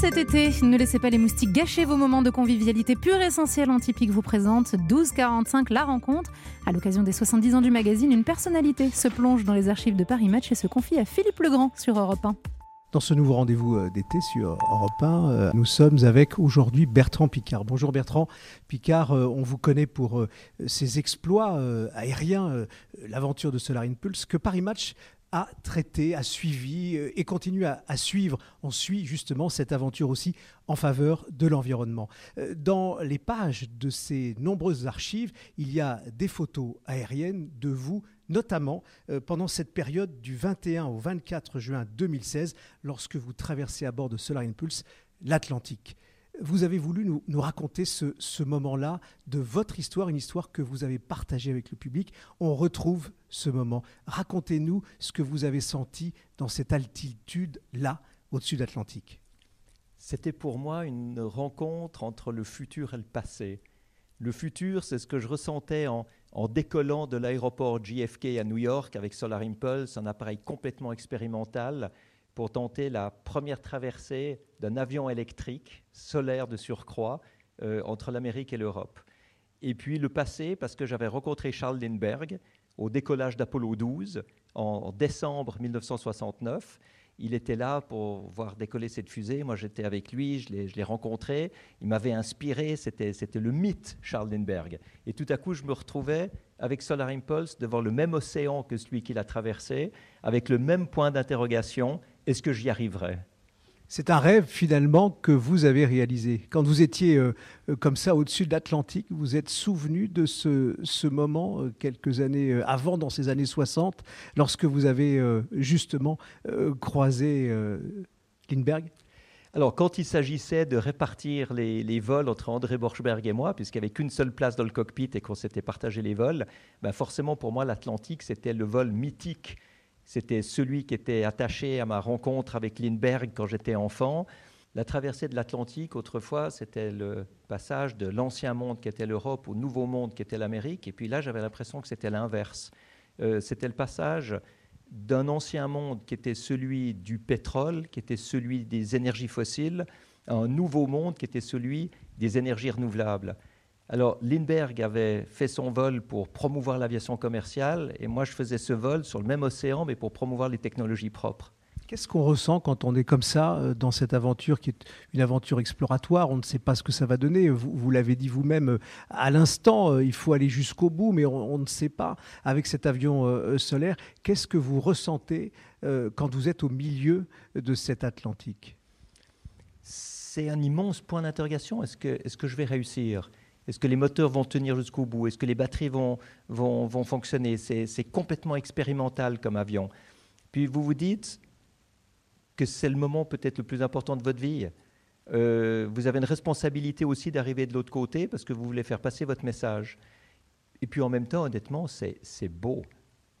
cet été. Ne laissez pas les moustiques gâcher vos moments de convivialité pure essentielle. Antipique vous présente 1245 La Rencontre. À l'occasion des 70 ans du magazine, une personnalité se plonge dans les archives de Paris Match et se confie à Philippe Legrand sur Europe 1. Dans ce nouveau rendez-vous euh, d'été sur Europe 1, euh, nous sommes avec aujourd'hui Bertrand Picard. Bonjour Bertrand Picard, euh, on vous connaît pour ses exploits aériens, l'aventure de Solar Impulse, que Paris Match a traité, a suivi euh, et continue à, suivre. On suit justement cette aventure aussi en faveur de l'environnement. Euh, dans les pages de ces nombreuses archives, il y a des photos aériennes de vous, notamment euh, pendant cette période du 21 au 24 juin 2016, lorsque vous traversez à bord de Solar Impulse l'Atlantique vous avez voulu nous, raconter ce, moment-là de votre histoire, une histoire que vous avez partagée avec le public. On retrouve ce moment. Racontez-nous ce que vous avez senti dans cette altitude-là, au-dessus de l'Atlantique. C'était pour moi une rencontre entre le futur et le passé. Le futur, c'est ce que je ressentais en, décollant de l'aéroport JFK à New York avec Solar Impulse, un appareil complètement expérimental pour tenter la première traversée d'un avion électrique solaire de surcroît euh, entre l'Amérique et l'Europe. Et puis le passé, parce que j'avais rencontré Charles Lindbergh au décollage d'Apollo 12 en décembre 1969. Il était là pour voir décoller cette fusée. Moi, j'étais avec lui, je l'ai rencontré. Il m'avait inspiré. C'était le mythe, Charles Lindbergh. Et tout à coup, je me retrouvais avec Solar Impulse devant le même océan que celui qu'il a traversé, avec le même point d'interrogation est-ce que j'y arriverai? C'est un rêve finalement que vous avez réalisé. Quand vous étiez euh, euh, comme ça au-dessus de l'Atlantique, vous êtes souvenu de ce, moment euh, quelques années avant, dans ces années 60, lorsque vous avez justement croisé Lindbergh? Alors, quand il s'agissait de répartir les, vols entre André Borchberg et moi, puisqu'il n'y avait qu'une seule place dans le cockpit et qu'on s'était partagé les vols, ben forcément pour moi, l'Atlantique, c'était le vol mythique c'était celui qui était attaché à ma rencontre avec Lindbergh quand j'étais enfant. La traversée de l'Atlantique, autrefois, c'était le passage de l'ancien monde qui était l'Europe au nouveau monde qui était l'Amérique. Et puis là, j'avais l'impression que c'était l'inverse. Euh, c'était le passage d'un ancien monde qui était celui du pétrole, qui était celui des énergies fossiles, à un nouveau monde qui était celui des énergies renouvelables. Alors, Lindbergh avait fait son vol pour promouvoir l'aviation commerciale, et moi, je faisais ce vol sur le même océan, mais pour promouvoir les technologies propres. Qu'est-ce qu'on ressent quand on est comme ça euh, dans cette aventure qui est une aventure exploratoire? On ne sait pas ce que ça va donner. Vous, l'avez dit vous-même euh, à l'instant, euh, il faut aller jusqu'au bout, mais on, ne sait pas. Avec cet avion solaire, qu'est-ce que vous ressentez quand vous êtes au milieu de cet Atlantique? C'est un immense point d'interrogation. Est-ce que, est que je vais réussir? Est-ce que les moteurs vont tenir jusqu'au bout? Est-ce que les batteries vont, vont, vont fonctionner? C'est complètement expérimental comme avion. Puis vous vous dites que c'est le moment peut-être le plus important de votre vie. Euh, vous avez une responsabilité aussi d'arriver de l'autre côté parce que vous voulez faire passer votre message. Et puis en même temps, honnêtement, c'est beau,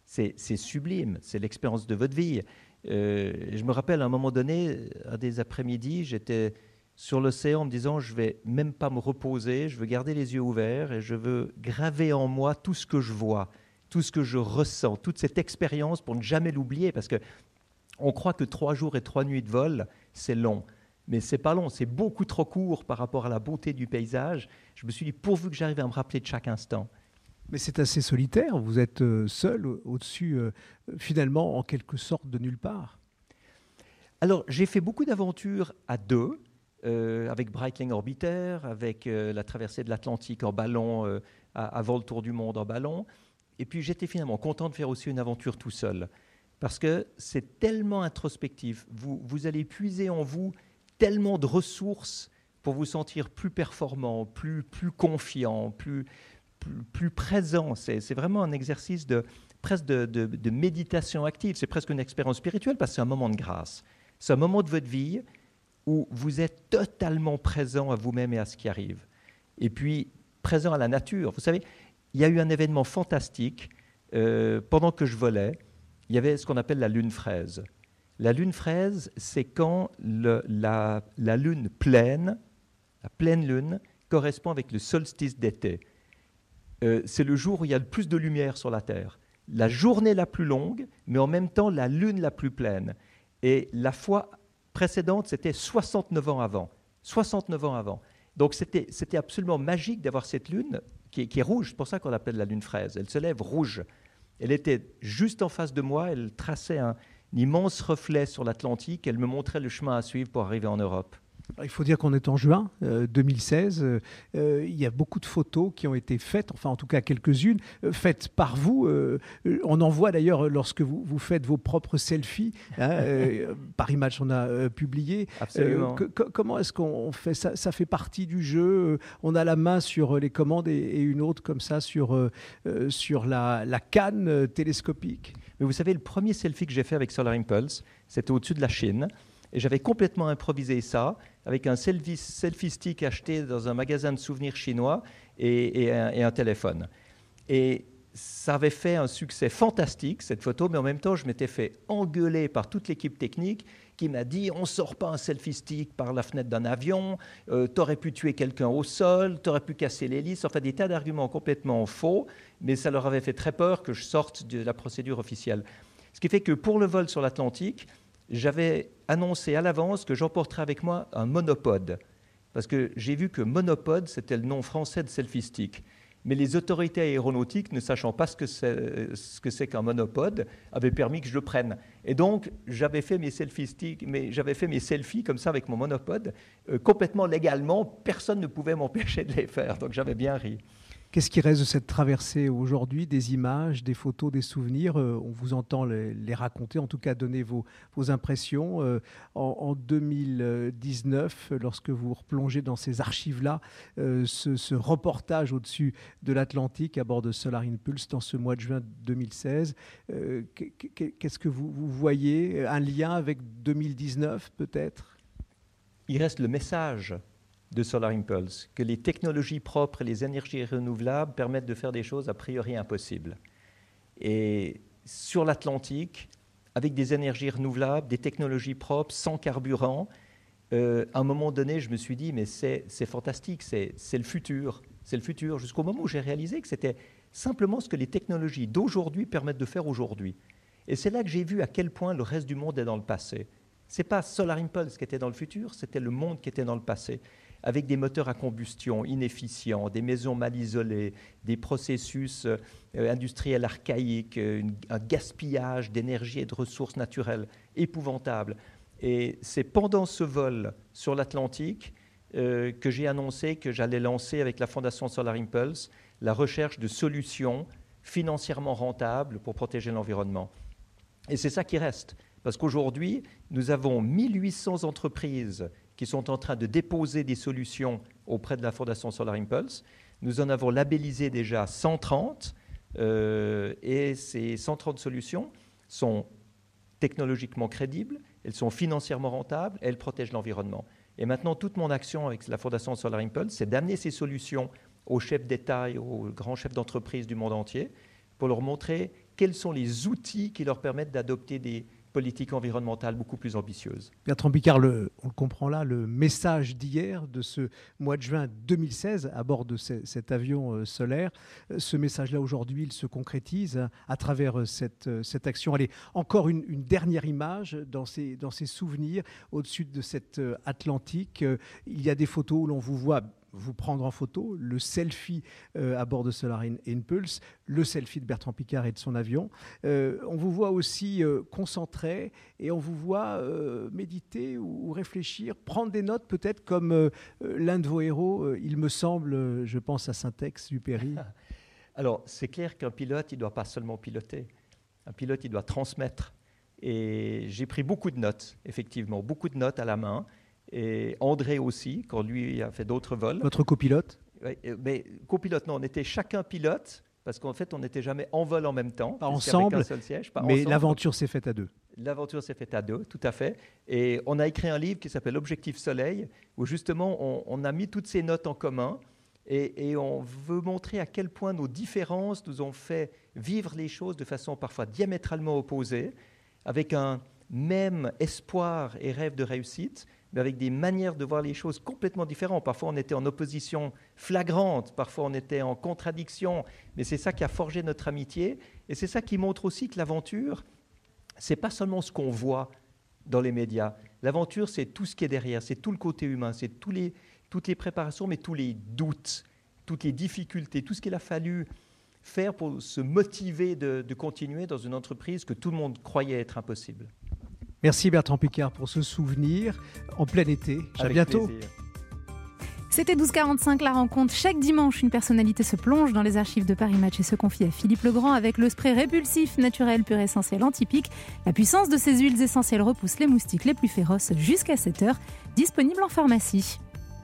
c'est sublime, c'est l'expérience de votre vie. Euh, je me rappelle à un moment donné, à des après-midi, j'étais sur l'océan en me disant je vais même pas me reposer, je veux garder les yeux ouverts et je veux graver en moi tout ce que je vois, tout ce que je ressens, toute cette expérience pour ne jamais l'oublier parce que on croit que trois jours et trois nuits de vol, c'est long. Mais c'est pas long, c'est beaucoup trop court par rapport à la beauté du paysage. Je me suis dit, pourvu que j'arrive à me rappeler de chaque instant. Mais c'est assez solitaire, vous êtes euh, seul au-dessus, euh, finalement, en quelque sorte, de nulle part. Alors, j'ai fait beaucoup d'aventures à deux. Euh, avec Breitling Orbiter, avec euh, la traversée de l'Atlantique en ballon, euh, avant le tour du monde en ballon. Et puis j'étais finalement content de faire aussi une aventure tout seul, parce que c'est tellement introspectif. Vous, vous allez puiser en vous tellement de ressources pour vous sentir plus performant, plus, plus confiant, plus, plus, présent. C'est vraiment un exercice de presque de, de méditation active. C'est presque une expérience spirituelle parce que c'est un moment de grâce. C'est un moment de votre vie où vous êtes totalement présent à vous-même et à ce qui arrive. Et puis, présent à la nature. Vous savez, il y a eu un événement fantastique. Euh, pendant que je volais, il y avait ce qu'on appelle la lune fraise. La lune fraise, c'est quand la, lune pleine, la pleine lune, correspond avec le solstice d'été. Euh, c'est le jour où il y a le plus de lumière sur la Terre. La journée la plus longue, mais en même temps la lune la plus pleine. Et la fois précédente, c'était 69 ans avant. 69 ans avant. Donc c'était absolument magique d'avoir cette lune qui est, rouge. C'est pour ça qu'on l'appelle la lune fraise. Elle se lève rouge. Elle était juste en face de moi. Elle traçait un immense reflet sur l'Atlantique. Elle me montrait le chemin à suivre pour arriver en Europe il faut dire qu'on est en juin 2016. Euh, euh, il y a beaucoup de photos qui ont été faites, enfin en tout cas quelques-unes, euh, faites par vous. on en voit d'ailleurs lorsque vous, vous, faites vos propres selfies. Hein, Paris Match, on a publié. Absolument. comment est-ce qu'on fait ça? Ça fait partie du jeu. On a la main sur les commandes et, une autre comme ça sur, sur la, la canne télescopique. Mais vous savez, le premier selfie que j'ai fait avec Solar Impulse, c'était au-dessus de la Chine. Et j'avais complètement improvisé ça avec un selfie, stick acheté dans un magasin de souvenirs chinois et, un, téléphone. Et ça avait fait un succès fantastique, cette photo, mais en même temps, je m'étais fait engueuler par toute l'équipe technique qui m'a dit on ne sort pas un selfie stick par la fenêtre d'un avion, euh, tu aurais pu tuer quelqu'un au sol, tu aurais pu casser l'hélice, enfin des tas d'arguments complètement faux, mais ça leur avait fait très peur que je sorte de la procédure officielle. Ce qui fait que pour le vol sur l'Atlantique, j'avais annoncé à l'avance que j'emporterais avec moi un monopode, parce que j'ai vu que monopode, c'était le nom français de selfie stick. Mais les autorités aéronautiques, ne sachant pas ce que c'est qu'un monopode, avaient permis que je le prenne. Et donc, j'avais fait mes selfies mais j'avais fait mes selfies comme ça avec mon monopode, euh, complètement légalement. Personne ne pouvait m'empêcher de les faire. Donc, j'avais bien ri. Qu'est-ce qui reste de cette traversée aujourd'hui Des images, des photos, des souvenirs euh, On vous entend les, raconter, en tout cas donner vos, impressions. Euh, en, 2019, lorsque vous replongez dans ces archives-là, euh, ce, reportage au-dessus de l'Atlantique à bord de Solar Impulse dans ce mois de juin 2016, qu'est-ce que vous, vous voyez? Un lien avec 2019 peut-être? Il reste le message de Solar Impulse, que les technologies propres et les énergies renouvelables permettent de faire des choses a priori impossibles. Et sur l'Atlantique, avec des énergies renouvelables, des technologies propres, sans carburant, euh, à un moment donné, je me suis dit, mais c'est fantastique, c'est le futur. C'est le futur, jusqu'au moment où j'ai réalisé que c'était simplement ce que les technologies d'aujourd'hui permettent de faire aujourd'hui. Et c'est là que j'ai vu à quel point le reste du monde est dans le passé. Ce n'est pas Solar Impulse qui était dans le futur, c'était le monde qui était dans le passé avec des moteurs à combustion inefficients, des maisons mal isolées, des processus euh, industriels archaïques, euh, un gaspillage d'énergie et de ressources naturelles épouvantable. Et c'est pendant ce vol sur l'Atlantique euh, que j'ai annoncé que j'allais lancer avec la Fondation Solar Impulse la recherche de solutions financièrement rentables pour protéger l'environnement. Et c'est ça qui reste. Parce qu'aujourd'hui, nous avons 1800 entreprises qui sont en train de déposer des solutions auprès de la Fondation Solar Impulse. Nous en avons labellisé déjà 130 euh, et ces 130 solutions sont technologiquement crédibles, elles sont financièrement rentables, elles protègent l'environnement. Et maintenant, toute mon action avec la Fondation Solar Impulse, c'est d'amener ces solutions aux chefs d'État et aux grands chefs d'entreprise du monde entier pour leur montrer quels sont les outils qui leur permettent d'adopter des, politique environnementale beaucoup plus ambitieuse. Bertrand Picard, on le comprend là, le message d'hier, de ce mois de juin 2016, à bord de cet avion euh, solaire, euh, ce message-là aujourd'hui, il se concrétise à travers euh, cette, cette action. Allez, encore une, une, dernière image dans ces, dans ces souvenirs au-dessus de cet Atlantique. Il y a des photos où l'on vous voit vous prendre en photo, le selfie euh, à bord de Solar Impulse, le selfie de Bertrand Picard et de son avion. Euh, on vous voit aussi euh, concentré et on vous voit méditer ou, réfléchir, prendre des notes peut-être comme l'un de vos héros, il me semble, je pense à Saint-Ex-Supéry. Alors, c'est clair qu'un pilote, il ne doit pas seulement piloter. Un pilote, il doit transmettre. Et j'ai pris beaucoup de notes, effectivement, beaucoup de notes à la main et André aussi, quand lui a fait d'autres vols. Votre copilote? Euh, Mais copilote, non, on était chacun pilote, parce qu'en fait, on n'était jamais en vol en même temps. Pas ensemble, siège, mais l'aventure s'est faite à deux. L'aventure s'est faite à deux, tout à fait. Et on a écrit un livre qui s'appelle Objectif Soleil, où justement, on, a mis toutes ces notes en commun. Et, et, on veut montrer à quel point nos différences nous ont fait vivre les choses de façon parfois diamétralement opposée, avec un même espoir et rêve de réussite, mais avec des manières de voir les choses complètement différentes. Parfois, on était en opposition flagrante, parfois, on était en contradiction, mais c'est ça qui a forgé notre amitié, et c'est ça qui montre aussi que l'aventure, c'est pas seulement ce qu'on voit dans les médias, L'aventure, c'est tout ce qui est derrière, c'est tout le côté humain, c'est tous les, toutes les préparations, mais tous les doutes, toutes les difficultés, tout ce qu'il a fallu faire pour se motiver de, continuer dans une entreprise que tout le monde croyait être impossible. Merci Bertrand Picard pour ce souvenir en plein été. À bientôt. C'était 1245 la rencontre. Chaque dimanche, une personnalité se plonge dans les archives de Paris Match et se confie à Philippe Legrand avec le spray répulsif, naturel, pur essentiel, antipique. La puissance de ces huiles essentielles repousse les moustiques les plus féroces jusqu'à 7 heures. Disponible en pharmacie.